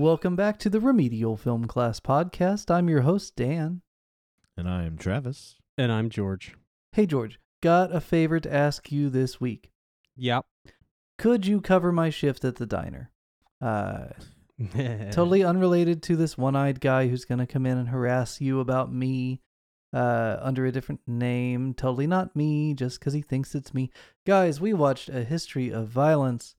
Welcome back to the Remedial Film Class podcast. I'm your host, Dan. And I am Travis. And I'm George. Hey, George, got a favor to ask you this week. Yep. Could you cover my shift at the diner? Uh, totally unrelated to this one eyed guy who's going to come in and harass you about me uh, under a different name. Totally not me, just because he thinks it's me. Guys, we watched A History of Violence.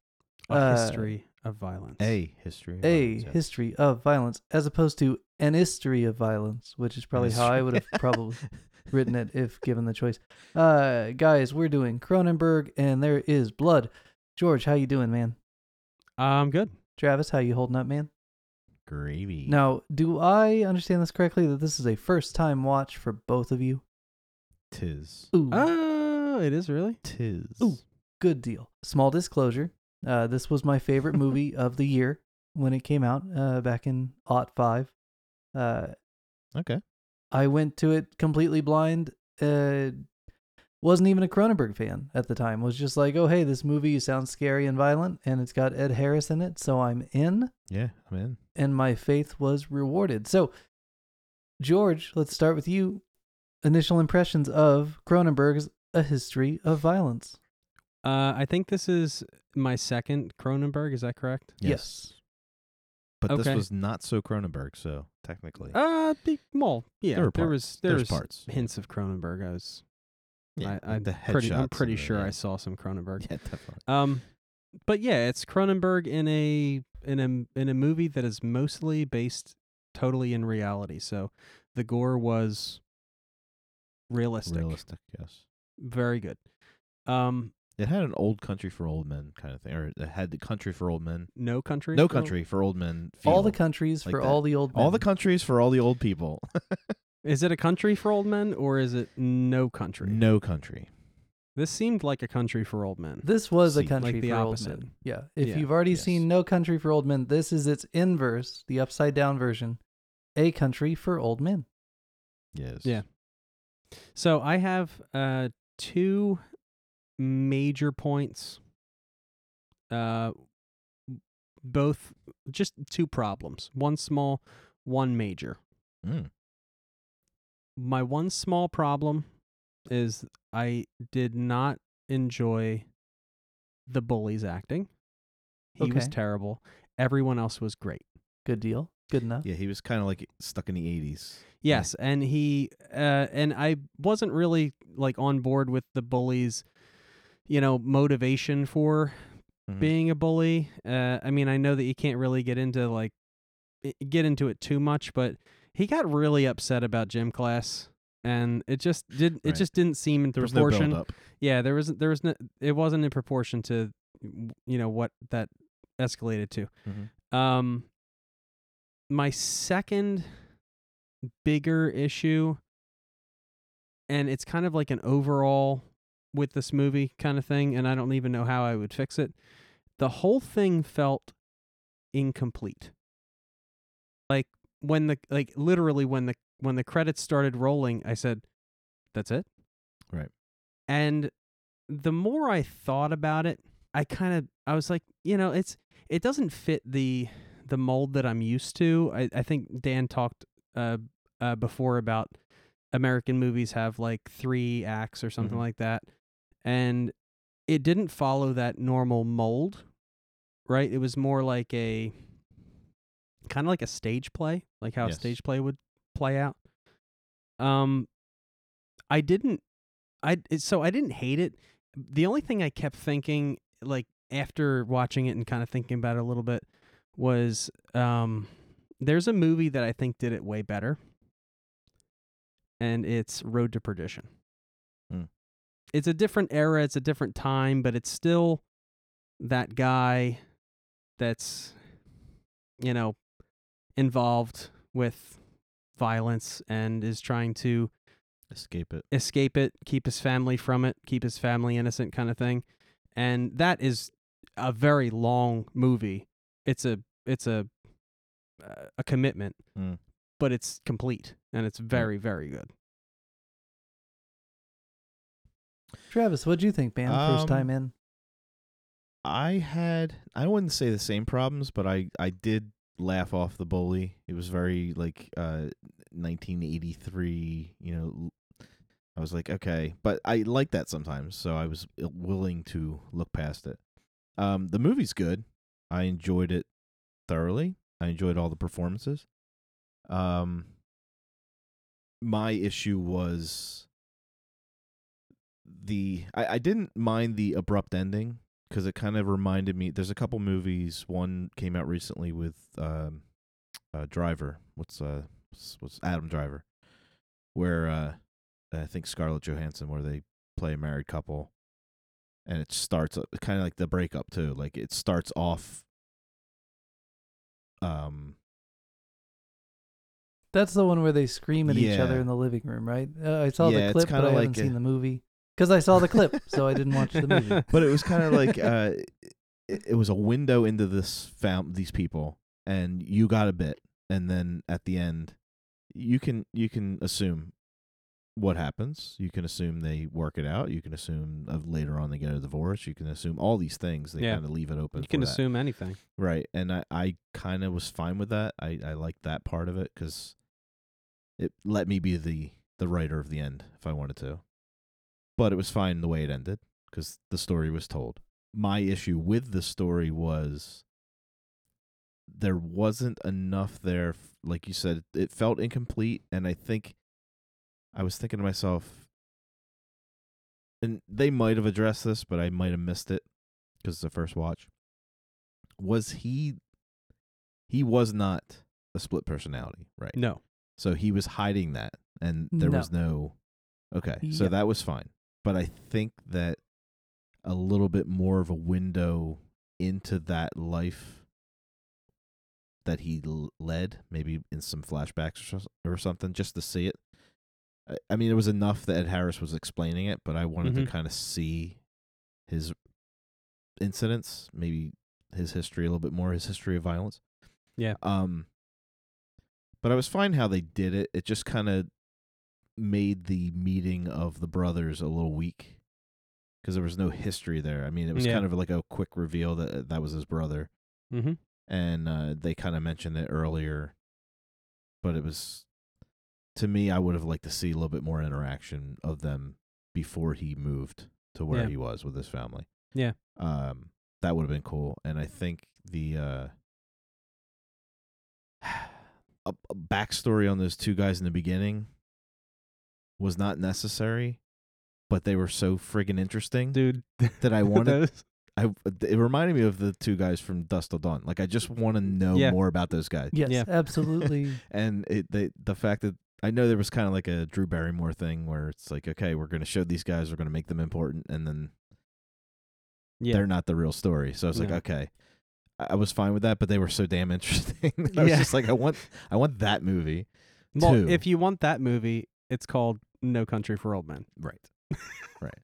A Uh, history of violence. A history. of A violence, yes. history of violence, as opposed to an history of violence, which is probably how I would have probably written it if given the choice. Uh, guys, we're doing Cronenberg, and there is blood. George, how you doing, man? I'm good. Travis, how you holding up, man? Gravy. Now, do I understand this correctly that this is a first time watch for both of you? Tis. Ooh, Oh, it is really? Tis. Ooh. good deal. Small disclosure: uh, this was my favorite movie of the year when it came out uh, back in aught five. Uh, Okay. I went to it completely blind. Uh, wasn't even a Cronenberg fan at the time. Was just like, oh hey, this movie sounds scary and violent, and it's got Ed Harris in it, so I'm in. Yeah, I'm in. and my faith was rewarded. So, George, let's start with you. Initial impressions of Cronenberg's A History of Violence. Uh, I think this is my second Cronenberg. Is that correct? Yes. But this was not so Cronenberg, so technically. Uh, be, well, yeah. There there was there There's was parts. hints of Cronenberg. I was. yeah, I, I'm the pretty. I'm pretty of it, sure yeah. I saw some Cronenberg. Yeah, definitely. Um, but yeah, it's Cronenberg in a in a in a movie that is mostly based totally in reality. So the gore was realistic, Realistic, yes. very good. Um, It had an old country for old men kind of thing, or it had the country for old men. no country, No for- country for old men. All the countries like for that. all the old men. all the countries for all the old people. Is it a country for old men or is it no country? no country. This seemed like a country for old men. This was a See, country like the for opposite. old men. Yeah. If Yeah. you've already Yes. seen No Country for Old Men, this is its inverse, the upside down version. A country for old men. Yes. Yeah. So I have uh two major points. Uh both just two problems. One small, one major. Mm. My one small problem is I did not enjoy the bully's acting. He was terrible. Everyone else was great. Good deal. Good enough. Yeah, he was kind of like stuck in the 80s. Yes, and he uh and I wasn't really like on board with the bully's you know motivation for Mhm. being a bully. Uh I mean, I know that you can't really get into like get into it too much, but he got really upset about gym class and it just did it just didn't seem in There proportion. no yeah, there wasn't there was no it wasn't in proportion to you know what that escalated to. Mhm. Um, my second bigger issue, and it's kind of like an overall with this movie kind of thing, and I don't even know how I would fix it. The whole thing felt incomplete. Like when the like literally when the when the credits started rolling, I said, "That's it." Right. And the more I thought about it, I kind of I was like, you know, it's it doesn't fit the the mold that I'm used to. I I think Dan talked uh uh before about American movies have like 3 acts or something Mhm. like that. And it didn't follow that normal mold, right? It was more like a kind of like a stage play, like how Yes. a stage play would play out. Um I didn't I so I didn't hate it. The only thing I kept thinking like after watching it and kind of thinking about it a little bit was um there's a movie that I think did it way better. And it's Road to Perdition. Hmm. It's a different era, it's a different time, but it's still that guy that's you know involved with violence and is trying to Escape it. escape it, keep his family from it, keep his family innocent kind of thing. And that is a very long movie. It's a it's a uh, a commitment, Mm. but it's complete and it's very very good. Travis, what'd you think, man? First Um, time in. I had I wouldn't say the same problems, but I I did laugh off the bully. It was very like uh 1983, you know. I was like, okay, but I like that sometimes, so I was uh, willing to look past it. Um the movie's good. I enjoyed it thoroughly. I enjoyed all the performances. Um my issue was the I, I didn't mind the abrupt ending because it kind of reminded me there's a couple movies one came out recently with um uh driver what's uh what's, what's adam driver where uh i think scarlett johansson where they play a married couple and it starts kind of like the breakup too like it starts off um That's the one where they scream at each other in the living room, right? Uh, I saw Yeah, the clip, but I haven't like a- seen the movie because I saw the clip, so I didn't watch the movie. but it was kind of like uh it, it was a window into this fam these people and you got a bit and then at the end you can you can assume what happens you can assume they work it out you can assume of later on they get a divorce you can assume all these things they Yeah. kind of leave it open You can for that. assume anything. right and i i kind of was fine with that i i liked that part of it cuz it let me be the the writer of the end if i wanted to but it was fine the way it ended because the story was told. My issue with the story was there wasn't enough there. Like you said, it felt incomplete, and I think I was thinking to myself, and they might have addressed this, but I might have missed it because it's the first watch. Was he? He was not a split personality, right? No. So he was hiding that, and there No. was no. Okay, so that was fine, but I think that a little bit more of a window into that life that he l- led, maybe in some flashbacks or, or something, just to see it. I, I mean, it was enough that Ed Harris was explaining it, but I wanted Mhm. to kind of see his incidents, maybe his history a little bit more, his history of violence. Yeah. Um, but I was fine how they did it. It just kind of made the meeting of the brothers a little weak because there was no history there. I mean, it was Yeah. kind of like a quick reveal that uh, that was his brother, Mm-hmm. and uh, they kind of mentioned it earlier. But it was to me, I would have liked to see a little bit more interaction of them before he moved to where Yeah. he was with his family. Yeah. Um, that would have been cool, and I think the uh, a, a backstory on those two guys in the beginning was not necessary, but they were so friggin' interesting Dude. that I wanted. those- I it reminded me of the two guys from Dusk Till Dawn. Like I just want to know Yeah. more about those guys. Yes, Yeah. absolutely. And it they the fact that I know there was kind of like a Drew Barrymore thing where it's like, okay, we're gonna show these guys, we're gonna make them important, and then Yeah. they're not the real story. So I was like, No. okay. I I was fine with that, but they were so damn interesting. that I was Yeah. just like, I want, I want that movie. well, two. if you want that movie, it's called No Country for Old Men. Right. right.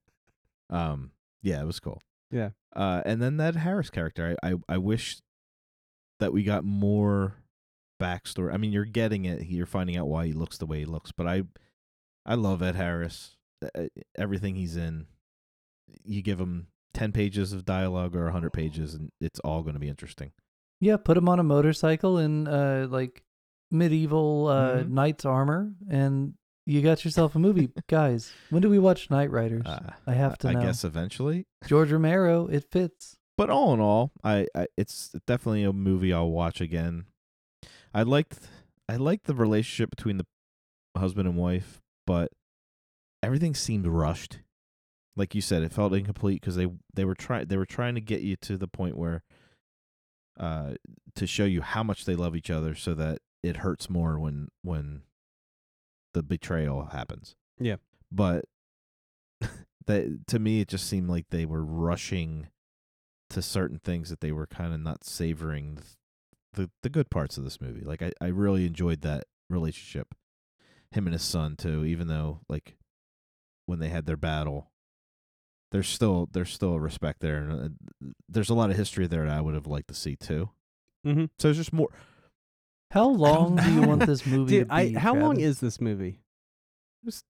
Um. Yeah, it was cool. Yeah. Uh, and then that Harris character, I, I, I wish that we got more backstory. I mean, you're getting it. You're finding out why he looks the way he looks. But I, I love Ed Harris. Uh, Everything he's in, you give him ten pages of dialogue or hundred pages, and it's all going to be interesting. Yeah, put him on a motorcycle in uh like medieval uh Mhm. knight's armor, and you got yourself a movie, guys. When do we watch Knightriders? Uh, I have to I know. guess eventually. George Romero, it fits. but all in all, I, I it's definitely a movie I'll watch again. I liked I liked the relationship between the husband and wife, but everything seemed rushed. Like you said, it felt incomplete because they they were trying they were trying to get you to the point where uh to show you how much they love each other so that it hurts more when when the betrayal happens. Yeah. But that to me it just seemed like they were rushing to certain things that they were kind of not savoring the, the the good parts of this movie. Like I I really enjoyed that relationship, him and his son too. Even though like when they had their battle, there's still there's still a respect there, and uh, there's a lot of history there that I would have liked to see too. Mm-hmm. So it's just more. How long do you want this movie Dude, to I, be? how long is this movie? It's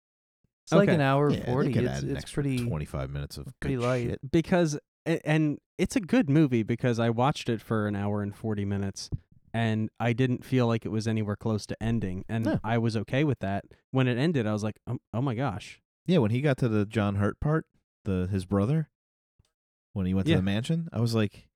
like Okay. an hour Yeah, forty. It's add it's pretty. 25 minutes of pretty good light. shit. Because and it's a good movie because I watched it for an hour and 40 minutes and I didn't feel like it was anywhere close to ending, and No. I was okay with that. When it ended, I was like, oh, oh my gosh, Yeah, when he got to the John Hurt part, the his brother, when he went Yeah. to the mansion, I was like,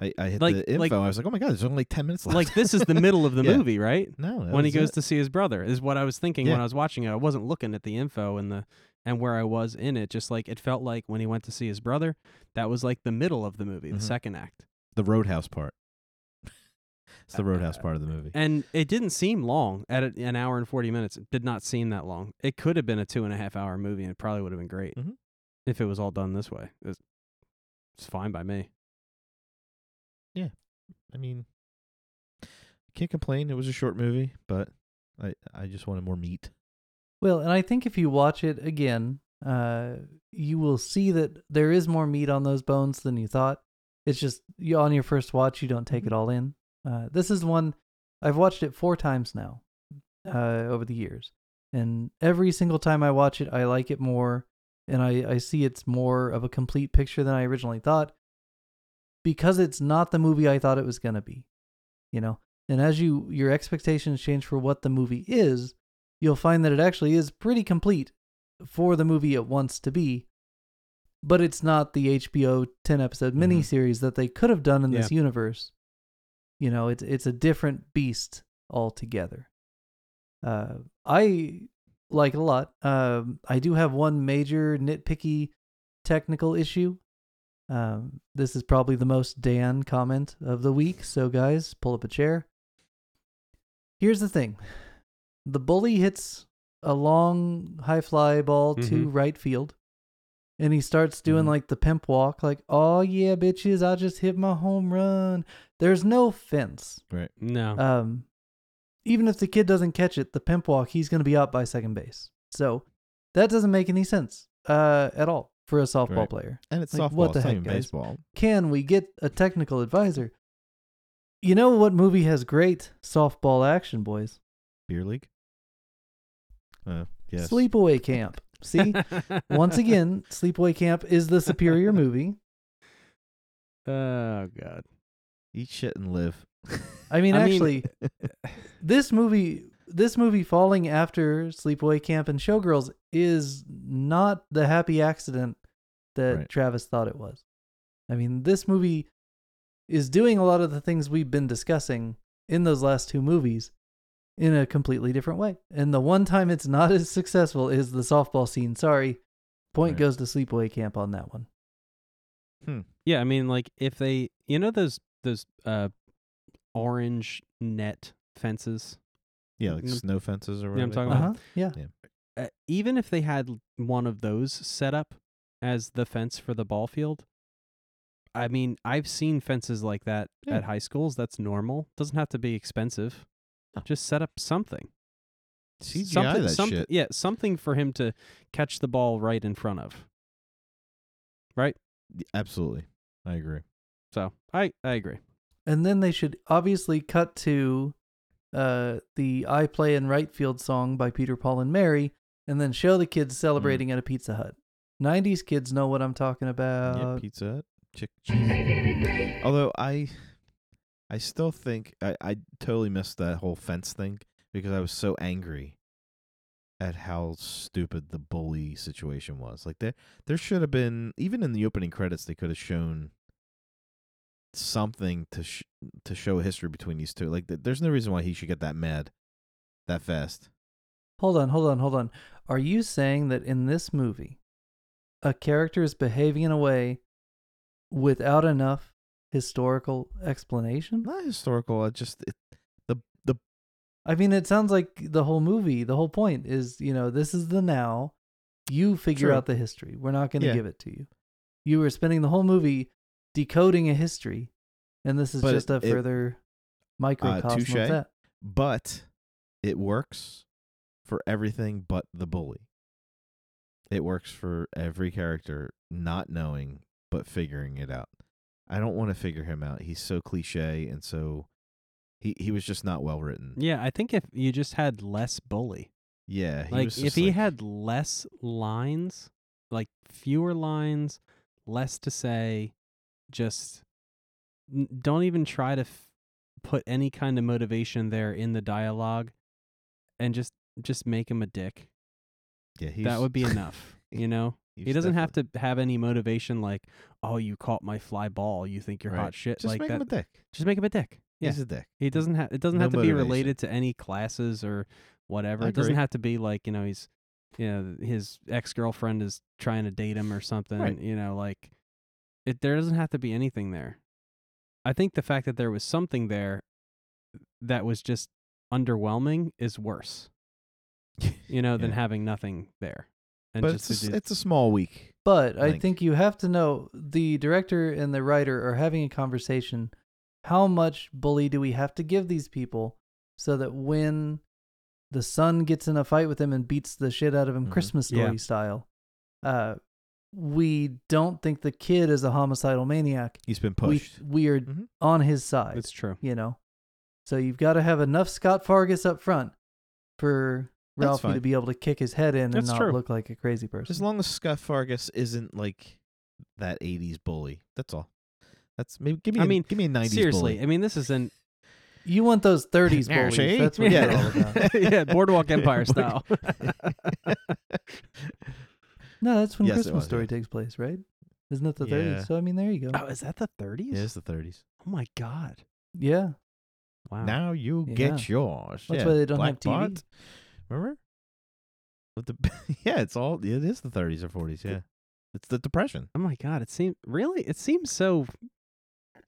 I, I hit Like- the info. like- I was like, oh my god, there's only like ten minutes left. like this is the middle of the Yeah. movie, right? no, when he goes it. to see his brother is what I was thinking when I was watching it. I wasn't looking at the info and the and where I was in it. Just like it felt like when he went to see his brother, that was like the middle of the movie, Mhm. the second act. the Roadhouse part. it's the Roadhouse Uh, part of the movie. And it didn't seem long at a, an hour and forty minutes. It did not seem that long. It could have been a two and a half hour movie, and it probably would have been great Mhm. if it was all done this way. It's, it's fine by me. I mean, can't complain. It was a short movie, but I I just wanted more meat. Well, and I think if you watch it again, uh, you will see that there is more meat on those bones than you thought. It's just you on your first watch, you don't take it all in. Uh, this is one I've watched it four times now uh, over the years, and every single time I watch it, I like it more, and I I see it's more of a complete picture than I originally thought, because it's not the movie I thought it was gonna be, you know. And as you your expectations change for what the movie is, you'll find that it actually is pretty complete for the movie it wants to be. But it's not the HBO 10 episode Mhm. miniseries that they could have done in this universe. You know, it's it's a different beast altogether. Uh, I like it a lot. Um, I do have one major nitpicky technical issue. Um, this is probably the most Dan comment of the week. So, guys, pull up a chair. Here's the thing the bully hits a long high fly ball to Mhm. right field. And he starts doing Mhm. like the pimp walk, like, oh yeah, bitches, I just hit my home run. There's no fence. Right. No, Um, even if the kid doesn't catch it, the pimp walk, he's going to be out by second base. So that doesn't make any sense uh, at all for a softball Right. player. And it's Like, softball. what the it's not heck, even guys? baseball. Can we get a technical advisor? You know what movie has great softball action, boys? Beer league. Uh, yes. Sleepaway Camp. See, once again, Sleepaway Camp is the superior movie. oh god. Eat shit and live. I mean, I mean- actually, this movie, this movie falling after Sleepaway Camp and Showgirls is not the happy accident that Right. Travis thought it was. I mean, this movie is doing a lot of the things we've been discussing in those last two movies in a completely different way. And the one time it's not as successful is the softball scene. Sorry. Point Right. goes to Sleepaway Camp on that one. Hmm. Yeah, I mean, like if they, you know, those those uh orange net fences. Yeah, like snow fences or Yeah, whatever. I'm talking call Uh-huh. Yeah. Uh, even if they had one of those set up as the fence for the ball field, I mean, I've seen fences like that Yeah. at high schools. That's normal. Doesn't have to be expensive. No. Just set up something. CGI something, that something, shit. Yeah, something for him to catch the ball right in front of. Right. Absolutely. I agree. So I I agree. And then they should obviously cut to uh, the I Play in Right Field song by Peter, Paul, and Mary, and then show the kids celebrating at a Pizza Hut. 90s kids know what I'm talking about. yeah. Pizza Hut, chick cheese. Although I, I still think I, I totally missed that whole fence thing because I was so angry at how stupid the bully situation was. Like there, there should have been even in the opening credits they could have shown something to sh- to show a history between these two. Like th- there's no reason why he should get that mad that fast. Hold on, hold on, hold on. Are you saying that in this movie, a character is behaving in a way without enough historical explanation? Not historical. I just it, the the I mean, it sounds like the whole movie, the whole point is, you know, this is the now. You figure True. out the history. We're not going to Yeah. give it to you. You were spending the whole movie decoding a history, and this is But just a it- it- further uh, microcosm touche. of that. but it works for everything but the bully. It works for every character not knowing but figuring it out. I don't want to figure him out. He's so cliche and so he he was just not well written. Yeah, I think if you just had less bully, Yeah, he like if just he had less lines, like fewer lines, less to say, just don't even try to f- put any kind of motivation there in the dialogue and just just make him a dick. Yeah, that would be enough, you know? He doesn't have to have any motivation like, "Oh, you caught my fly ball. You think you're Right. hot shit." Just like make that. him a dick. just make him a dick. Yeah. He's a dick. He doesn't have it doesn't No have to be related to any classes or whatever. It doesn't have to be like, you know, he's you know, his ex girlfriend is trying to date him or something. Right. You know, like it there doesn't have to be anything there. I think the fact that there was something there that was just underwhelming is worse. You know, than Yeah. having nothing there. And but just it's a, do- it's a small week. But I Link. think you have to know the director and the writer are having a conversation. How much bully do we have to give these people so that when the son gets in a fight with him and beats the shit out of him, Mhm. Christmas story Yeah. style, uh, we don't think the kid is a homicidal maniac. He's been We pushed. we are Mhm. on his side. it's true. you know. So you've got to have enough Scut Farkus up front for That's Ralphie to be able to kick his head in That's and not true. look like a crazy person. As long as Scut Farkus isn't like that '80s bully, that's all. That's maybe give me. I a- mean, give me a '90s Seriously, bully. I mean this is an you want those 30s Yeah, bullies. see? That's what Yeah. you're all about. yeah, Boardwalk Empire style. No, that's when Yes, Christmas was, Story yeah. takes place, right? Isn't it the Yeah. 30s? So I mean, there you go. oh, is that the 30s? yeah, it's the '30s. Oh my god. Yeah. Wow. Now you Yeah. get yours. That's yeah. why they don't Black have TV. Bart. Remember? With the yeah, it's all it is the 30s or 40s. Yeah, it's the Depression. oh my god, it seems really it seems so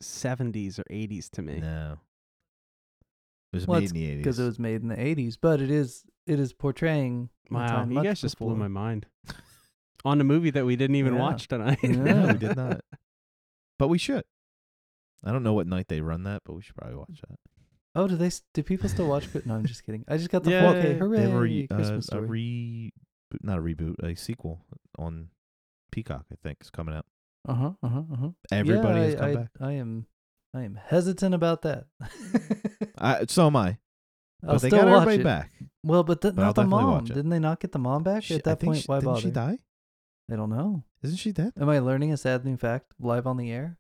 70s or 80s to me. No, it was Well, made in the 80s. Because it was made in the 80s, but it is it is portraying. the Wow, time you much guys just blew before. my mind. On a movie that we didn't even Yeah. watch tonight. No, we did not. But we should. I don't know what night they run that, but we should probably watch that. Oh, do they? Do people still watch? Chri- No, I'm just kidding. I just got the Yeah, 4K. yeah, yeah. Hooray! They have a, re- uh, a re, not a reboot, a sequel on Peacock. I think is coming out. Uh huh. Uh huh. Uh huh. Everybody yeah, has I, come I, back. I am. I am hesitant about that. I, so am I. I'll But they still got watch everybody it. back. Well, but, th- But I'll not the mom. watch it. Didn't they not get the mom back She- at that point? she- why didn't bother? she die? I don't know. Isn't she dead? Am I learning a sad new fact live on the air?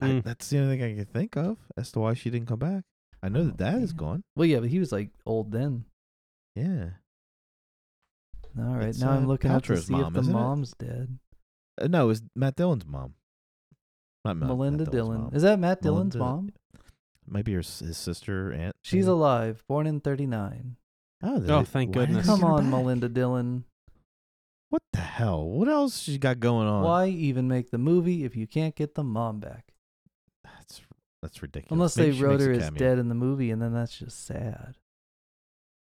I, Mm. that's the only thing I can think of as to why she didn't come back. I know Oh, that dad is gone. Well, yeah, but he was like old then. Yeah. All right, It's, now I'm uh, looking up to Paltrow's see mom, if the isn't it? mom's dead. Uh, no, it was Matt Dillon's mom. Not Matt, Melinda Matt Dillon's Dillon. mom. Is that Matt Dillon's Melinda- mom? Maybe her s- his sister aunt. She's maybe? alive, born in 39. Oh, Oh, they- thank why did they goodness. get Come her on, back? Melinda Dillon. What the hell? What else she got going on? Why even make the movie if you can't get the mom back? That's ridiculous. Unless Maybe they wrote her as dead in the movie, and then that's just sad.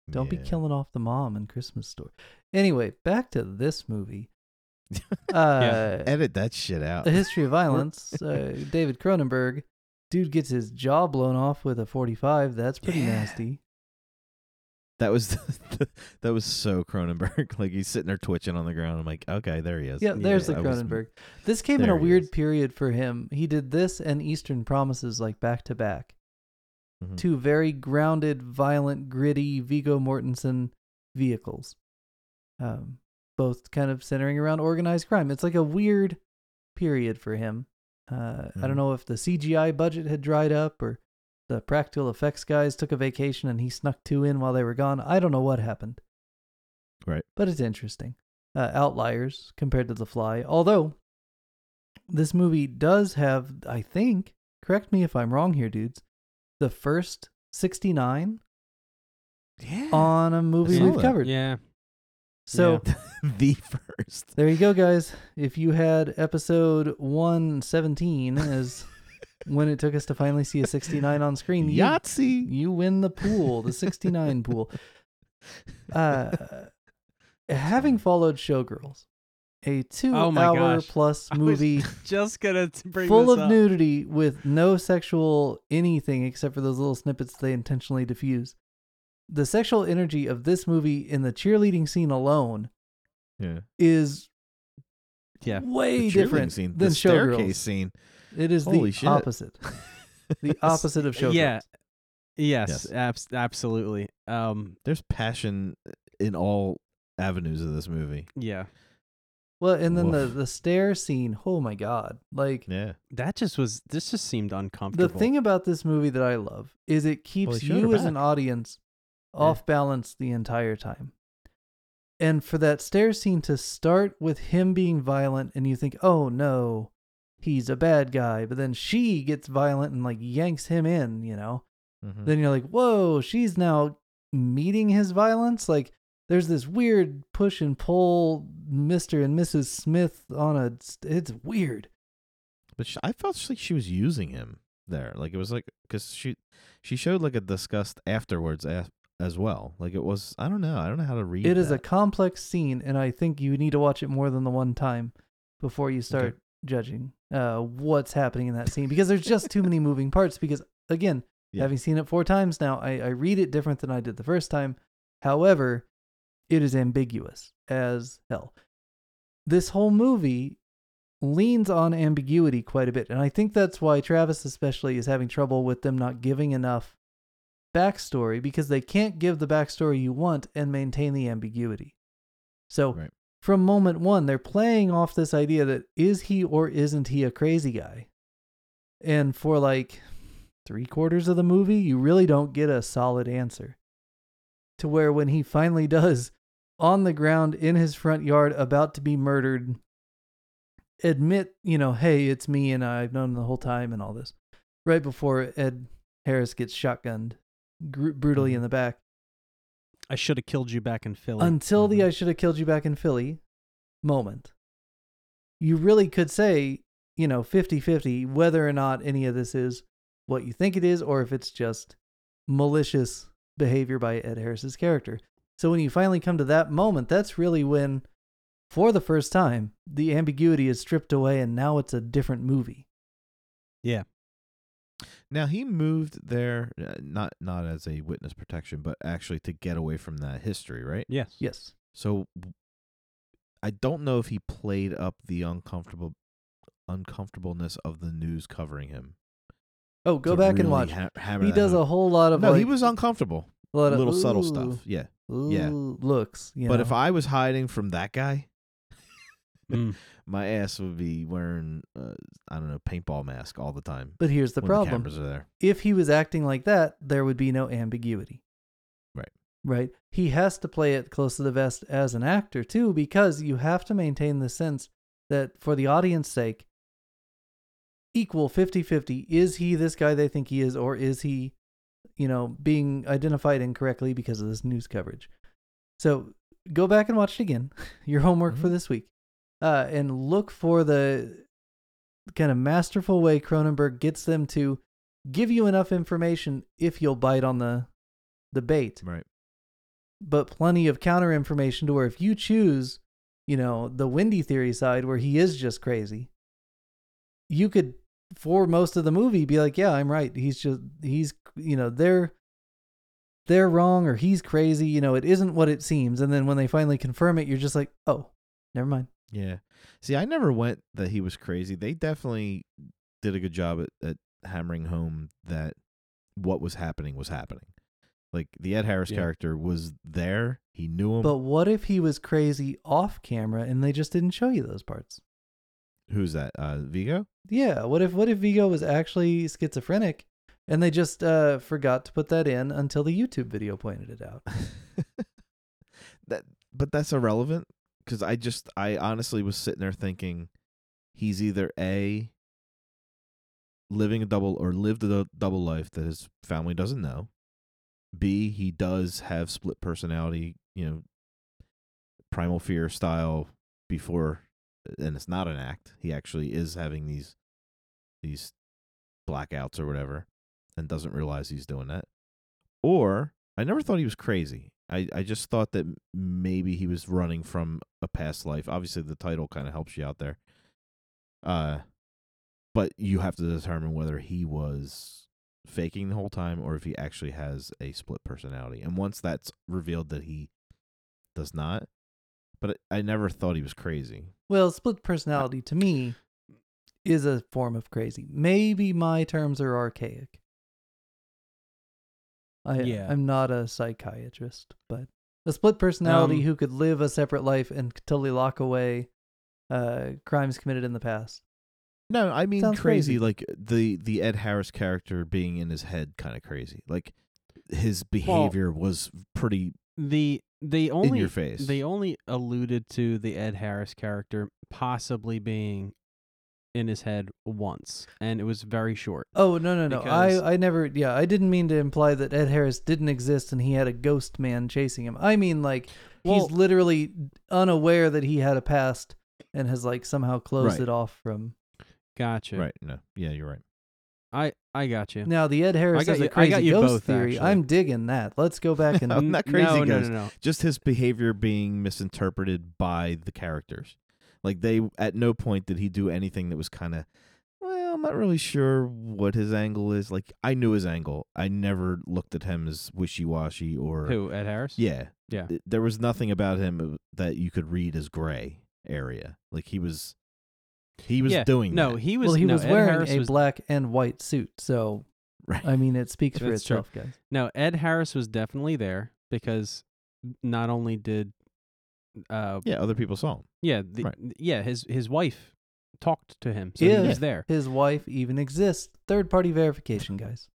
Don't be killing off the mom in Christmas Story. Anyway, back to this movie. Yeah. Uh, Edit that shit out. A History of Violence. uh, David Cronenberg. Dude gets his jaw blown off with a 45. That's pretty Yeah. nasty. That was that was so Cronenberg. like he's sitting there twitching on the ground. I'm like, okay, there he is. Yeah, there's the that was- Cronenberg. This came in a weird is. period for him. He did this and Eastern Promises like back to back. Mhm. Two very grounded, violent, gritty Viggo Mortensen vehicles. Um, both kind of centering around organized crime. It's like a weird period for him. Uh, I don't Mhm. know if the CGI budget had dried up or the practical effects guys took a vacation and he snuck two in while they were gone. I don't know what happened. Right. But it's interesting. Uh, outliers compared to The Fly. Although, this movie does have, I think, correct me if I'm wrong here, dudes, the first 69 Yeah. on a movie we've that. covered. Yeah. So the first. there you go, guys. If you had episode 117 as when it took us to finally see a 69 on screen, you, Yahtzee. you win the pool, the 69 pool. Uh, having followed Showgirls, a two Oh hour gosh. plus movie Just gonna bring full of up. nudity with no sexual anything except for those little snippets they intentionally diffuse. The sexual energy of this movie in the cheerleading scene alone Yeah. is Yeah. Way different scene, than the staircase Showgirls. scene. It is Holy the shit. opposite. The opposite of Showgirls. Yeah. Yes, Yes. abs- absolutely. Um, There's passion in all avenues of this movie. yeah. Well, and then the Woof. the stair scene. Oh my god! Like Yeah. That just was. This just seemed uncomfortable. the thing about this movie that I love is it keeps he showed you her as an audience off balance the entire time. And for that stair scene to start with him being violent, and you think, oh no, he's a bad guy, but then she gets violent and like yanks him in, you know. Mhm. Then you're like, whoa, she's now meeting his violence. Like, there's this weird push and pull, Mister and Mrs. Smith on a. It's weird. But sh I felt like she was using him there. Like it was like because she she showed like a disgust afterwards as, as well. Like it was I don't know I don't know how to read. It is a complex scene, and I think you need to watch it more than the one time before you start judging uh, what's happening in that scene because there's just too many moving parts. Because again, Yeah. having seen it four times now, I, I read it different than I did the first time. However, it is ambiguous as hell. This whole movie leans on ambiguity quite a bit, and I think that's why Travis especially is having trouble with them not giving enough backstory because they can't give the backstory you want and maintain the ambiguity. So Right. From moment one, they're playing off this idea that is he or isn't he a crazy guy? And for like three quarters of the movie, you really don't get a solid answer. To where when he finally does, on the ground in his front yard, about to be murdered, admit, you know, hey, it's me and I've known him the whole time and all this. Right before Ed Harris gets shotgunned gr- brutally mm-hmm. in the back. I should have killed you back in Philly. Until the Mhm. I should have killed you back in Philly moment. You really could say, you know, 50 50 whether or not any of this is what you think it is or if it's just malicious behavior by Ed Harris's character. So when you finally come to that moment, that's really when, for the first time, the ambiguity is stripped away and now it's a different movie. yeah. Now he moved there uh, not not as a witness protection, but actually to get away from that history, right? Yes. Yes. So I don't know if he played up the uncomfortable uncomfortableness of the news covering him. Oh, go to back and watch. ha- he does home. a whole lot of no. like, he was uncomfortable. a lot of, Little subtle stuff. Yeah. yeah. looks. You But know? if I was hiding from that guy, Mm. my ass would be wearing uh, I don't know paintball mask all the time. but here's the problem. The cameras are there. if he was acting like that, there would be no ambiguity. Right. Right. He has to play it close to the vest as an actor too, because you have to maintain the sense that for the audience sake, equal 50 50. Is he this guy they think he is, or is he, you know, being identified incorrectly because of this news coverage? So go back and watch it again. Your homework for Mhm. this week. Uh, and look for the kind of masterful way Cronenberg gets them to give you enough information if you'll bite on the the bait. Right. but plenty of counter information to where if you choose you know the windy theory side where he is just crazy you could for most of the movie be like yeah i'm right. He's just he's you know they're they're wrong or he's crazy. You know it isn't what it seems. And then when they finally confirm it you're just like oh never mind Yeah. See, I never went that he was crazy. They definitely did a good job at, at hammering home that what was happening was happening. Like the Ed Harris Yeah. character was there. He knew him. but what if he was crazy off camera and they just didn't show you those parts Who's that? Uh, Viggo? Yeah, what if what if Viggo was actually schizophrenic and they just uh forgot to put that in until the YouTube video pointed it out? that, but that's irrelevant because I just, I honestly was sitting there thinking he's either a living a double or lived a double life that his family doesn't know. B, he does have split personality, you know, primal fear style before, and it's not an act. He actually is having these, these blackouts or whatever, and doesn't realize he's doing that. Or I never thought he was crazy. I, I just thought that maybe he was running from a past life. Obviously, the title kind of helps you out there. Uh, but you have to determine whether he was faking the whole time or if he actually has a split personality. And once that's revealed that he does not, but I I never thought he was crazy. Well, split personality to me is a form of crazy. Maybe my terms are archaic. I Yeah. I'm not a psychiatrist, but a split personality Um, who could live a separate life and totally lock away uh, crimes committed in the past. No, I mean Sounds crazy, crazy. Like the the Ed Harris character being in his head, kind of crazy. Like his behavior was pretty The they in only your face. they only alluded to the Ed Harris character possibly being in his head once, and it was very short. Oh no no no! Because- I I never yeah I didn't mean to imply that Ed Harris didn't exist and he had a ghost man chasing him. I mean like Well- he's literally unaware that he had a past and has like somehow closed Right. it off from. Gotcha. right. No, yeah, you're right. I I got you. Now the Ed Harris got as you- a I crazy got you ghost both, theory. actually. I'm digging that. Let's go back and I'm not crazy No, no, ghost. no, no. Just his behavior being misinterpreted by the characters. Like they, at no point did he do anything that was kind of. Well, I'm not really sure what his angle is. Like I knew his angle. I never looked at him as wishy washy or. Who Ed Harris? Yeah. Yeah. There was nothing about him that you could read as gray area. Like he was. He was Yeah, doing No, that. he was. well he no, was Ed wearing Harris a was, black and white suit, so Right. I mean it speaks for That's true. itself, guys. No, Ed Harris was definitely there because not only did uh yeah, other people saw him. Yeah, the, Right. yeah, his his wife talked to him. So Yeah. he was there. His wife even exists. Third party verification, guys.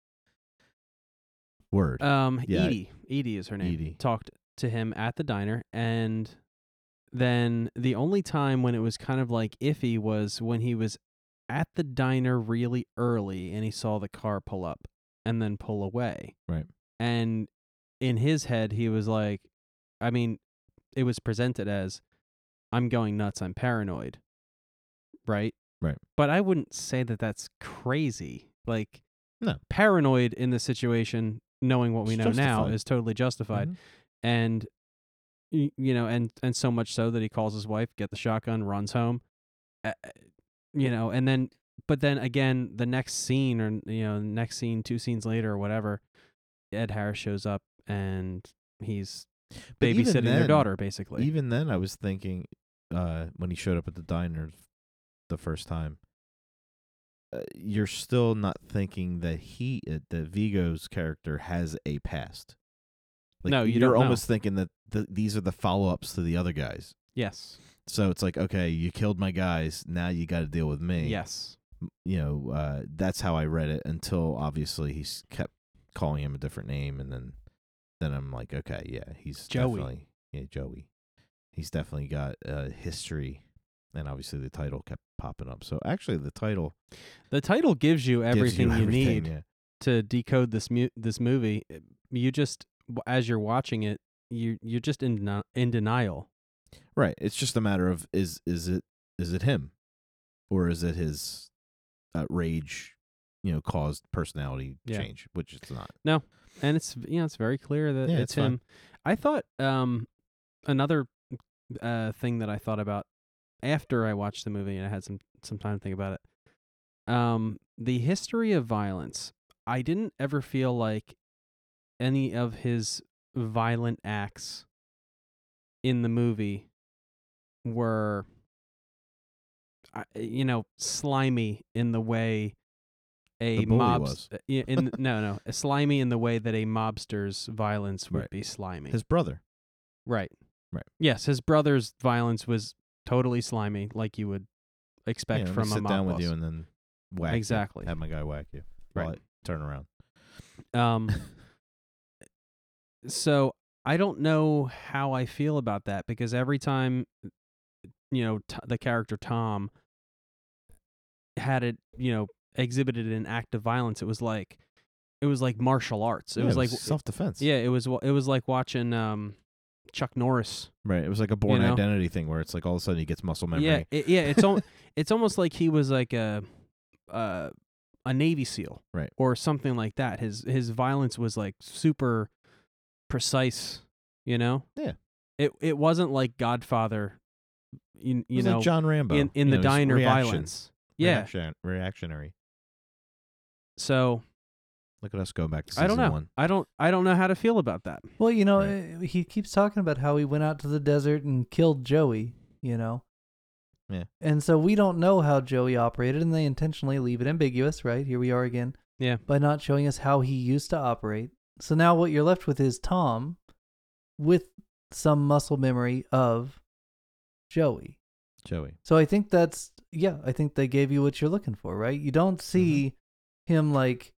Word. Um Yeah. Edie, Edie is her name. Edie. Talked to him at the diner and then the only time when it was kind of like iffy was when he was at the diner really early and he saw the car pull up and then pull away. Right. And in his head he was like I mean, it was presented as I'm going nuts, I'm paranoid. Right? Right. But I wouldn't say that that's crazy. Like No. paranoid in the situation knowing what we It's know now is totally justified Mhm. and you know and and so much so that he calls his wife get the shotgun runs home uh, you know and then but then again the next scene or you know next scene two scenes later or whatever ed harris shows up and he's babysitting their daughter basically Even then, I was thinking uh, when he showed up at the diner the first time, uh, you're still not thinking that he, uh, that Viggo's character, has a past. Like, No, you you're don't know. almost thinking that the, these are the follow ups to the other guys. yes So it's like, okay, you killed my guys. Now you got to deal with me. yes You know, uh, that's how I read it until obviously he's kept calling him a different name, and then then I'm like, okay, yeah, he's Joey. definitely yeah, Joey. He's definitely got a history, and obviously the title kept popping up. So actually, the title the title gives you gives everything you, everything, need Yeah. to decode this mu- this movie Uh, you just as you're watching it you you're just in in denial Right. It's just a matter of is is it is it him, or is it his uh, rage, you know, caused personality Yeah. change, which it's not. No, and it's you know it's very clear that Yeah, it's, it's him. I thought um another uh thing that I thought about after I watched the movie and I had some some time to think about it. Um the history of violence. I didn't ever feel like any of his violent acts in the movie were you know slimy in the way a The bully mob's was. uh, in no no slimy in the way that a mobster's violence would Right. be slimy His brother. right Right. yes his brother's violence was totally slimy like you would expect yeah, from a sit mob down boss. with you and then whack you. Exactly. Have my guy whack you. Right. I turn around. Um, so I don't know how I feel about that because every time, you know, t- the character Tom had it, you know, exhibited an act of violence, it was like, it was like martial arts. It Yeah, was like, self defense. yeah, it was, wa- it was like watching um, Chuck Norris. Right. It was like a born know? identity thing where it's like all of a sudden he gets muscle memory. Yeah, it, yeah, it's al- it's almost like he was like a, uh, a Navy SEAL, Right. or something like that. His his violence was like super precise, you know. Yeah. It it wasn't like Godfather, you, you know, like John Rambo in in the know, diner reaction- violence. Yeah. reaction- reactionary. So Look at us go back to season I don't know. one. I don't I don't know how to feel about that. Well, you know, Right. uh, he keeps talking about how he went out to the desert and killed Joey, you know? Yeah. And so we don't know how Joey operated, and they intentionally leave it ambiguous, right? Here we are again. Yeah. By not showing us how he used to operate. So now what you're left with is Tom with some muscle memory of Joey. Joey. So I think that's yeah, I think they gave you what you're looking for, right? You don't see him like,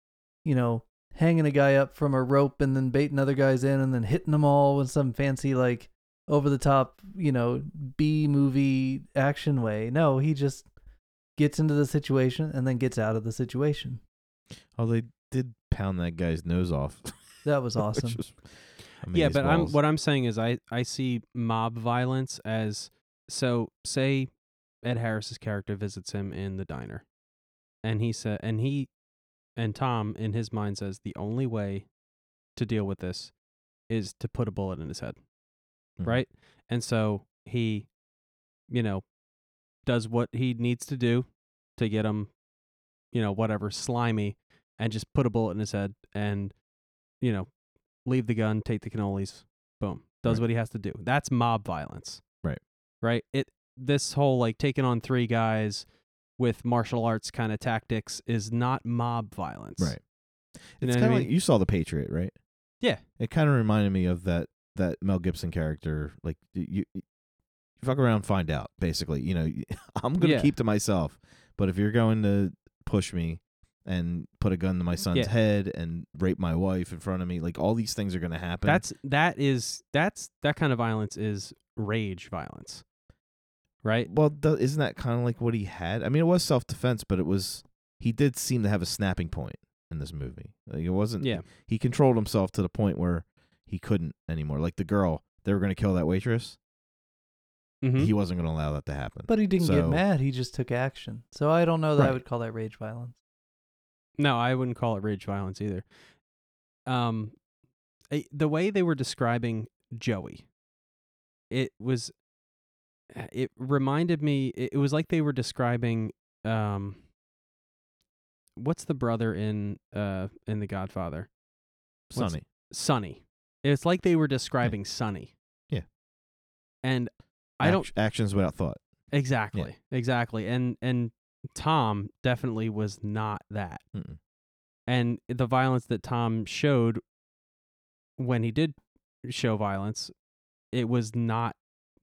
you know, hanging a guy up from a rope and then baiting other guys in and then hitting them all with some fancy like over the top, you know, B movie action way. No, he just gets into the situation and then gets out of the situation. Oh, they did pound that guy's nose off. That was awesome. was yeah, but I'm what I'm saying is I I see mob violence as so say Ed Harris's character visits him in the diner, and he said and he and Tom in his mind says the only way to deal with this is to put a bullet in his head, Mhm. right? And so he, you know, does what he needs to do to get him, you know, whatever slimy, and just put a bullet in his head and, you know, leave the gun, take the cannolis, boom, does Right. what he has to do. That's mob violence, Right. Right. It this whole like taking on three guys with martial arts kind of tactics is not mob violence, Right. You It's know I kind of like mean? you saw the Patriot, right? Yeah. It kind of reminded me of that that Mel Gibson character. Like you, you fuck around, find out. Basically, you know, I'm gonna Yeah. keep to myself. But if you're going to push me and put a gun to my son's Yeah. head and rape my wife in front of me, like all these things are gonna happen. That's that is that's that kind of violence is rage violence, right? well, th- isn't that kind of like what he had? I mean, it was self defense, but it was he did seem to have a snapping point in this movie. Like it wasn't. Yeah. he controlled himself to the point where he couldn't anymore. Like the girl, they were going to kill that waitress. Mm-hmm. He wasn't going to allow that to happen. But he didn't get mad, he just took action. So I don't know that I would call that rage violence. No, I wouldn't call it rage violence either. Um, eh, the way they were describing Joey, it was, it reminded me. It, was like they were describing, um, what's the brother in uh in The Godfather? what's- Sonny, Sonny. It's like they were describing Sonny. Yeah. And I don't actions without thought. exactly, exactly, and and Tom definitely was not that. Mm-mm. and the violence that Tom showed when he did show violence, it was not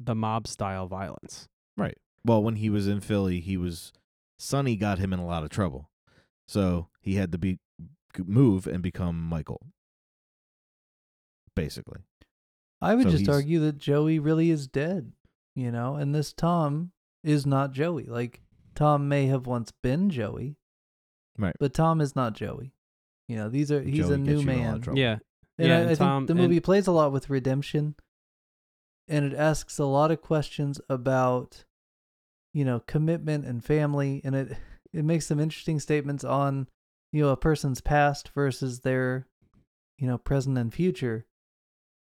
the mob style violence. Right. Well, when he was in Philly, he was Sonny got him in a lot of trouble, so he had to be move and become Michael. Basically, I would So just argue that Joey really is dead, you know, and this Tom is not Joey. Like Tom may have once been Joey, Right. But Tom is not Joey. You know, these are he's Joey a new you in a man. Yeah, And Yeah, I, and I Tom- think the and- movie plays a lot with redemption, and it asks a lot of questions about, you know, commitment and family, and it it makes some interesting statements on, you know, a person's past versus their, you know, present and future,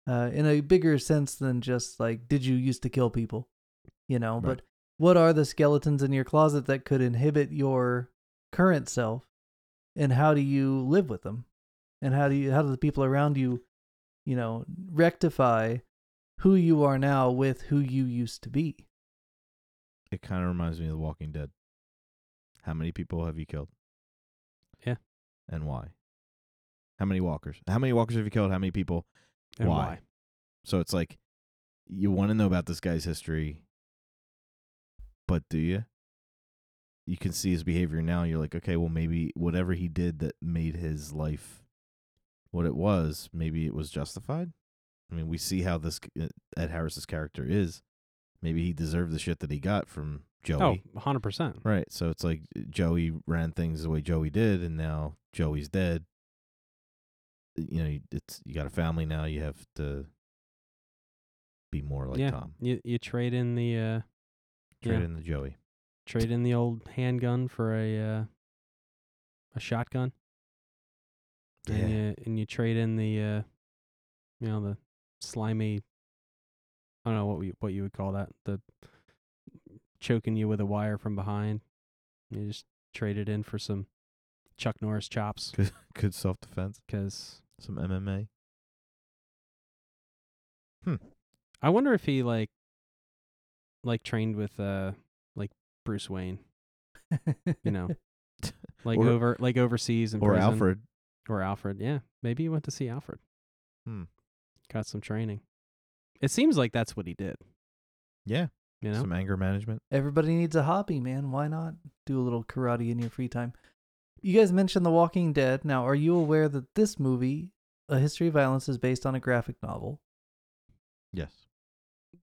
uh, in a bigger sense than just like, did you used to kill people, you know, Right. but what are the skeletons in your closet that could inhibit your current self, and how do you live with them? and how do you how do the people around you you know rectify who you are now with who you used to be it kind of reminds me of The Walking Dead. How many people have you killed? Yeah. and why? How many walkers? How many walkers have you killed? How many people? and Why? why? So it's like you want to know about this guy's history, but do you? You can see his behavior now. You're like, okay, well, maybe whatever he did that made his life what it was, maybe it was justified. I mean, we see how this uh, Ed Harris's character is. Maybe he deserved the shit that he got from Joey. Oh, 100%. Right. So it's like Joey ran things the way Joey did, and now Joey's dead. You know, it's you got a family now. You have to be more like yeah. Tom. You you trade in the uh Trade yeah. in the Joey. trade in the old handgun for a uh a shotgun. And Yeah. you and you trade in the uh you know the slimy I don't know what we what you would call that. The choking you with a wire from behind. You just trade it in for some Chuck Norris chops Good, good self defense. 'cause Some MMA. Hmm. I wonder if he like like trained with uh like Bruce Wayne, You know, like Or- over like overseas in Or prison. Alfred. or Alfred. Yeah, maybe he went to see Alfred. Hmm. Got some training. It seems like that's what he did. Yeah. You know, Some anger management. Everybody needs a hobby, man. Why not do a little karate in your free time? You guys mentioned The Walking Dead. Now, are you aware that this movie, A History of Violence, is based on a graphic novel? Yes.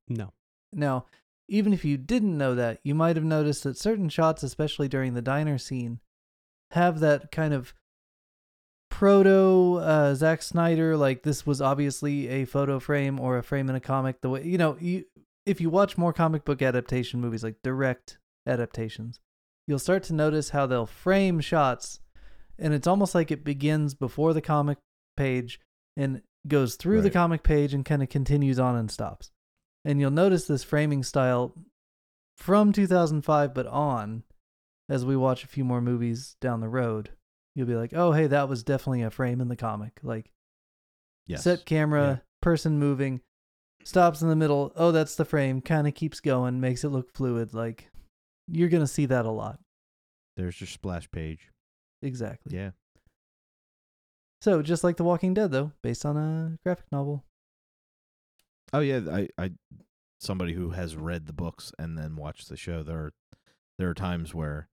no. Now, even if you didn't know that, you might have noticed that certain shots, especially during the diner scene, have that kind of proto uh, Zack Snyder, like this was obviously a photo frame or a frame in a comic. The way you know, you if you watch more comic book adaptation movies, like direct adaptations, you'll start to notice how they'll frame shots, and it's almost like it begins before the comic page and goes through the comic page and kind of continues on and stops. And you'll notice this framing style from 2005 but on as we watch a few more movies down the road. You'll be like, "Oh, hey, that was definitely a frame in the comic." Like Yes. set camera, person moving, stops in the middle. Oh, that's the frame. Kind of keeps going, makes it look fluid. Like you're gonna see that a lot. There's your splash page. Exactly. Yeah. So just like The Walking Dead, though, based on a graphic novel. Oh yeah, I I somebody who has read the books and then watched the show. There are there are times where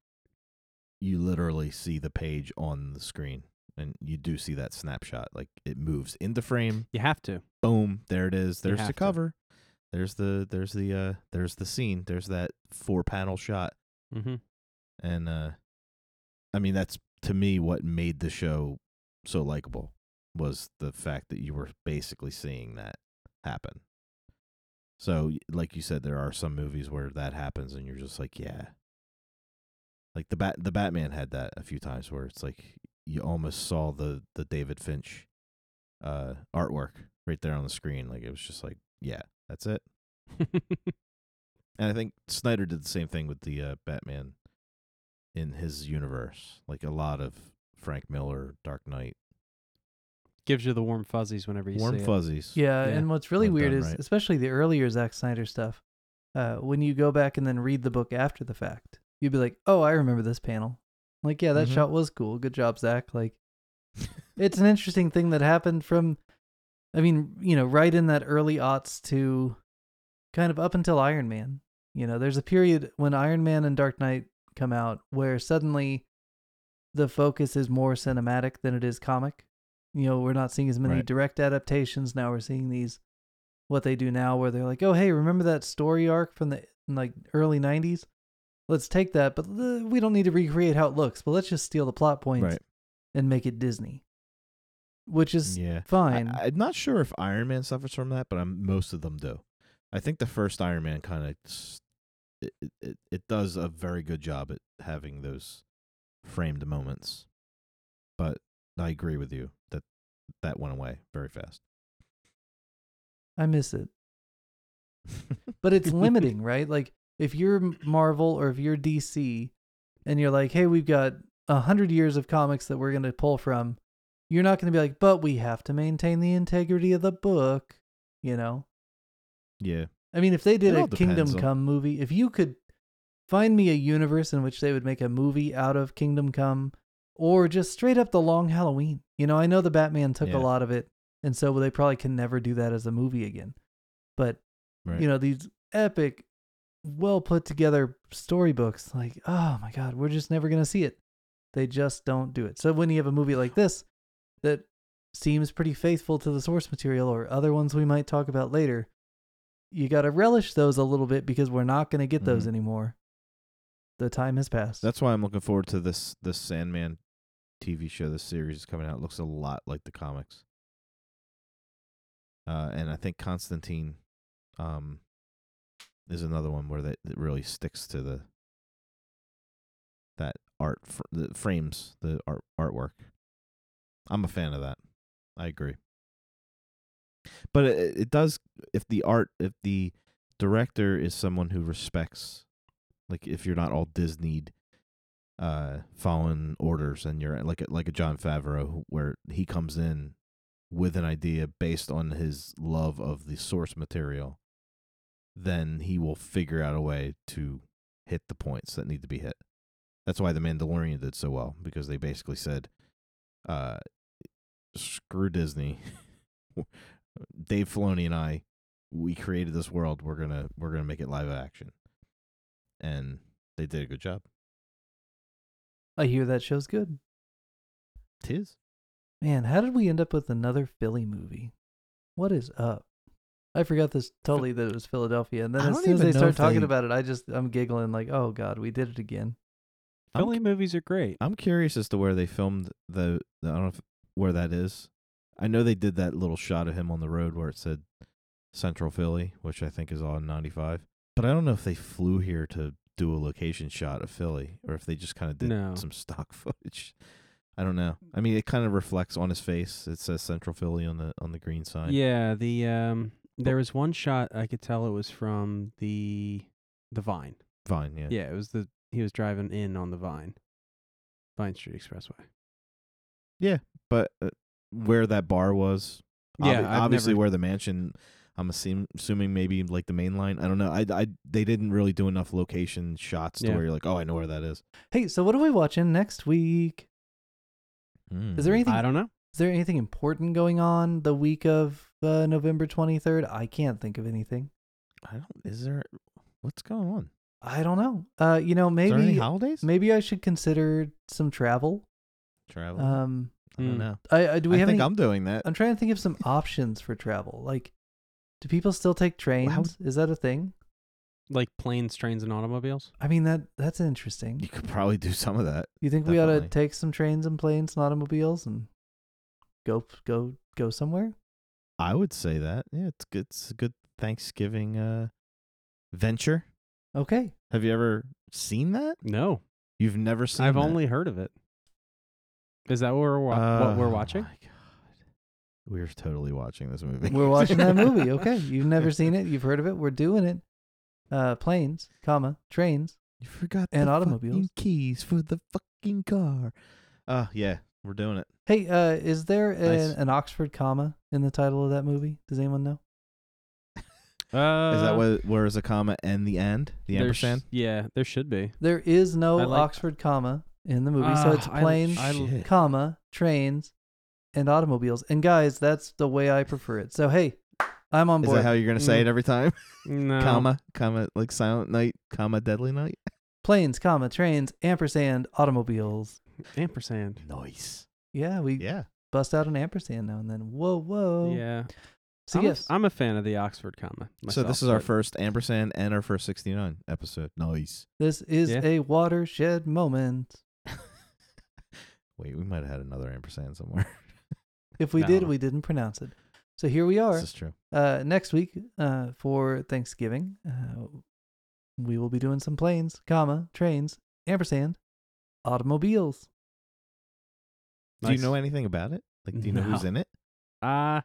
you literally see the page on the screen and you do see that snapshot like it moves into frame. You have to. Boom, there it is. There's the to. cover. There's the there's the uh there's the scene. There's that four panel shot Mm-hmm. and uh I mean that's to me what made the show so likable was the fact that you were basically seeing that happen. So like you said there are some movies where that happens and you're just like yeah. Like the bat the Batman had that a few times where it's like you almost saw the the David Finch uh artwork right there on the screen like it was just like yeah, that's it. And I think Snyder did the same thing with the uh, Batman in his universe. Like a lot of Frank Miller, Dark Knight, Gives you the warm fuzzies whenever you warm see it. fuzzies. Yeah, Yeah. and what's really When weird is, right. especially the earlier Zack Snyder stuff, uh, when you go back and then read the book after the fact, you'd be like, "Oh, I remember this panel." Like, yeah, that Mhm. shot was cool. Good job, Zack. Like, it's an interesting thing that happened from, I mean, you know, right in that early aughts to kind of up until Iron Man. You know, there's a period when Iron Man and Dark Knight come out where suddenly the focus is more cinematic than it is comic. You know, we're not seeing as many Right. direct adaptations. Now we're seeing these, what they do now, where they're like, oh, hey, remember that story arc from the like early 90s? Let's take that, but we don't need to recreate how it looks, but let's just steal the plot points Right. and make it Disney, which is Yeah. fine. I, I'm not sure if Iron Man suffers from that, but I'm, most of them do. I think the first Iron Man kind of it- it it does a very good job at having those framed moments. But I agree with you that that went away very fast. I miss it. but it's limiting, right? Like if you're Marvel or if you're DC and you're like, hey, we've got a hundred years of comics that we're gonna pull from, you're not gonna be like, but we have to maintain the integrity of the book, you know? yeah. I mean, if they did a Kingdom on- Come movie, if you could find me a universe in which they would make a movie out of Kingdom Come or just straight up the long Halloween. You know, I know the Batman took Yeah. a lot of it, and so they probably can never do that as a movie again. But Right. you know these epic well put together storybooks like oh my god we're just never going to see it they just don't do it so when you have a movie like this that seems pretty faithful to the source material or other ones we might talk about later you got to relish those a little bit because we're not going to get those Mhm. anymore the time has passed That's why I'm looking forward to this this Sandman TV show. This series is coming out. It looks a lot like the comics. Uh, and I think Constantine, um, is another one where that, that really sticks to the that art fr- the frames the art artwork. I'm a fan of that. I agree. But it, it does if the art if the director is someone who respects like if you're not all Disneyed uh following orders and you're like a, like a Jon Favreau where he comes in with an idea based on his love of the source material then he will figure out a way to hit the points that need to be hit. That's why the Mandalorian did so well because they basically said uh screw Disney. Dave Filoni and I we created this world. We're gonna we're gonna make it live action, and they did a good job. I hear that show's good. Tis. Man, how did we end up with another Philly movie? What is up? I forgot this totally that it was Philadelphia, and then I as don't soon as even they know start if talking they- about it, I just I'm giggling like, oh god, we did it again. I'm Philly movies are great. I'm curious as to where they filmed the. the I don't know if, where that is. I know they did that little shot of him on the road where it said Central Philly, which I think is on 95. But I don't know if they flew here to do a location shot of Philly or if they just kind of did No. some stock footage. I don't know. I mean, it kind of reflects on his face. It says Central Philly on the on the green sign. Yeah, the um there was one shot I could tell it was from the the Vine. Vine, yeah. Yeah, it was the he was driving in on the Vine. Vine Street Expressway. Yeah, but uh, where that bar was, Yeah, obvi- I've obviously never- where the mansion. I'm assuming, assuming maybe like the main line. I don't know. I, I they didn't really do enough location shots to Yeah. where you're like, oh, I know where that is. Hey, so what are we watching next week? Is there Mm. anything I don't know. is there anything important going on the week of uh, November 23rd? I can't think of anything. I don't. Is there? What's going on? I don't know. Uh, you know, Is there any maybe holidays? maybe I should consider some travel. Travel. Um, I don't Hmm. know. I, I do we I have think any? I'm doing that. I'm trying to think of some options for travel. Like, do people still take trains? Is that a thing? Like planes, trains, and automobiles. I mean that that's interesting. You could probably do some of that. You think we ought to take some trains and planes and automobiles and go go go somewhere? I would say that. Yeah, it's good. It's a good Thanksgiving uh venture. Okay. Have you ever seen that? No, You've never seen. I've that? only heard of it. Is that what we're wa- what we're Oh watching? my God. We're totally watching this movie. We're watching that movie. Okay. You've never seen it. You've heard of it. We're doing it. Uh, planes, comma, trains. You forgot And the automobiles. fucking keys for the fucking car. Uh yeah, we're doing it. Hey, uh, is there an, Nice. an Oxford comma in the title of that movie? Does anyone know? Uh, Is that what where is a comma and the end? The there sh- ampersand? yeah, there should be. There is no like- Oxford comma in the movie, so Ah, it's planes, I- Shit. comma, trains, and automobiles. And guys, that's the way I prefer it. So hey, I'm on Is board. that how you're gonna say Mm. it every time? No. comma, comma, like silent night, comma, deadly night. planes, comma, trains, ampersand, automobiles. Ampersand. Nice. Yeah, we Yeah. bust out an ampersand now and then. Whoa, whoa. Yeah. So I'm, yes, I'm a fan of the Oxford comma. so this is our but- first ampersand and our first 69 episode. Nice. this is Yeah. a watershed moment. Wait, we might have had another ampersand somewhere. If we No. did, we didn't pronounce it. So here we are. this is true. Uh, next week, uh, for Thanksgiving, uh, we will be doing some planes, comma, trains, ampersand, automobiles. Do you know anything about it? Like, do you know who's in it? Uh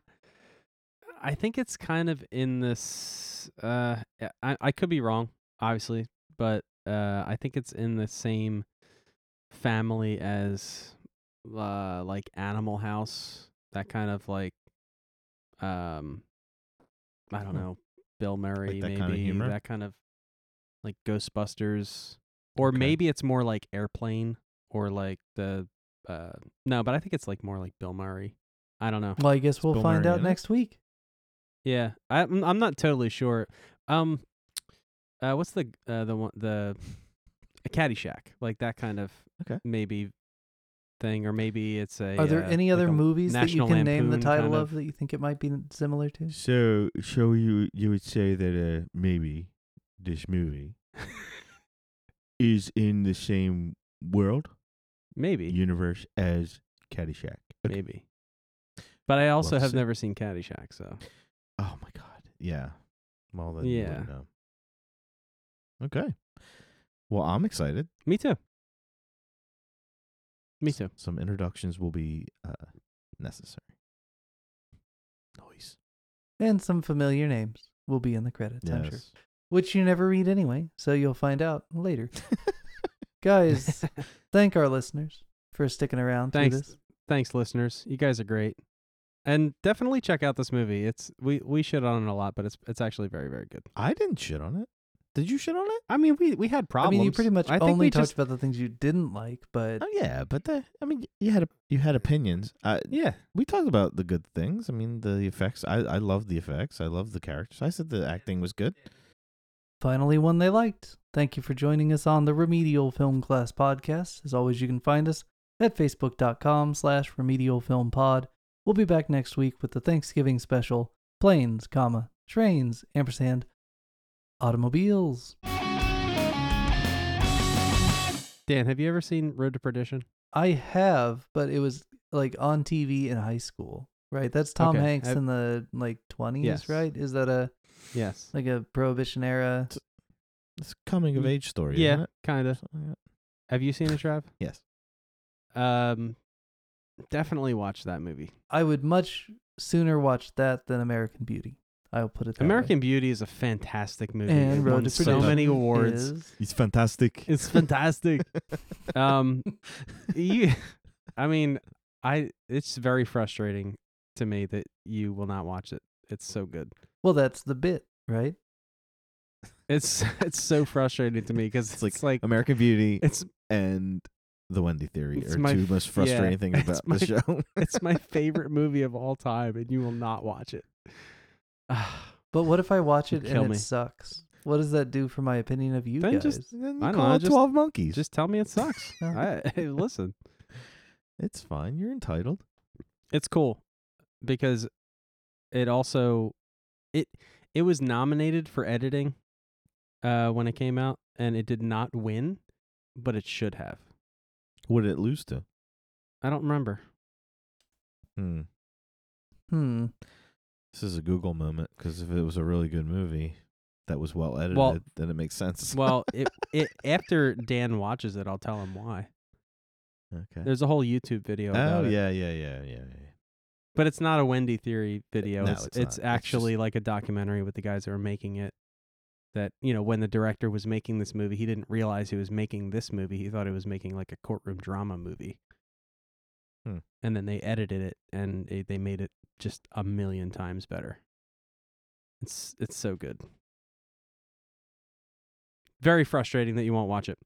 I think it's kind of in this uh yeah, I I could be wrong, obviously, but uh I think it's in the same family as uh like Animal House, that kind of like um I don't know, Bill Murray that maybe kinda humor? that kind of like Ghostbusters or Okay. maybe it's more like Airplane or like the uh no, but I think it's like more like Bill Murray. I don't know. Well, I guess we'll Bill find Murray out next week. Yeah, I'm I'm not totally sure. Um, uh, what's the uh the one the a Caddyshack like that kind of Okay. maybe thing or maybe it's a. Are there uh, any other a movies that you National can name the title kind of that you think it might be similar to? So, so you you would say that uh maybe this movie is in the same world Maybe universe as Caddyshack. Okay. maybe, but I also We'll have see. never seen Caddyshack, so Oh my god. Yeah. Well then Yeah. wouldn't know. Okay. Well, I'm excited. me too. Me S- too. Some introductions will be uh necessary. Noise. And some familiar names will be in the credits, I'm sure. Yes. Which you never read anyway, so you'll find out later. Guys, thank our listeners for sticking around Thanks. this. Thanks, listeners. You guys are great, and definitely check out this movie. It's we we shit on it a lot, but it's it's actually very very good. I didn't shit on it. Did you shit on it? I mean, we we had I problems. mean, you pretty much I think only we talked just, about the things you didn't like, but Oh yeah, but the, I mean, you had a, you had opinions. Uh, yeah. we talked about the good things. I mean, the effects. I I love the effects. I love the characters. I said the acting was good. Finally one they liked. Thank you for joining us on the Remedial Film Class podcast. As always, you can find us at facebook.com slash remedial film pod. We'll be back next week with the Thanksgiving special, planes, comma, trains, ampersand, automobiles. Dan, have you ever seen Road to Perdition? I have, but it was like on TV in high school, right? That's Tom Okay, Hanks I've- in the like 20s, Yes. right? Is that a Yes. like a prohibition era? It's a coming of age story. yeah, kind of. Like. Have you seen it, Trav? Yes. Um, definitely watch that movie. I would much sooner watch that than American Beauty. I'll put it that way. American Beauty is a fantastic movie. and it won so many awards. is- He's fantastic. It's fantastic. um, you, I mean, I. It's very frustrating to me that you will not watch it. It's so good. well, that's the bit, right? It's it's so frustrating to me because It's it's like like, American Beauty it's and the Wendy Theory It's are my two most yeah, frustrating things about my- the show. it's my favorite movie of all time, and you will not watch it. But what if I watch it and me. it sucks? What does that do for my opinion of you Then guys? just- then I you don't call know, it just- Twelve Monkeys. Just tell me it sucks. I, hey, listen, it's fine. You're entitled. it's cool because it also it it was nominated for editing uh when it came out and it did not win but it should have What did it lose to? i don't remember Hmm. hmm. This is a Google moment because if it was a really good movie that was well edited, Well- then it makes sense. well it it after dan watches it i'll tell him why okay. there's a whole youtube video Oh about it yeah, yeah, yeah, yeah, yeah. But it's not a wendy theory video. no, it's it's it's, not. It's actually like a documentary with the guys that were making it that you know when the director was making this movie he didn't realize he was making this movie. He thought he was making like a courtroom drama movie. Hmm. and then they edited it and they, they made it just a million times better. It's it's so good. Very frustrating that you won't watch it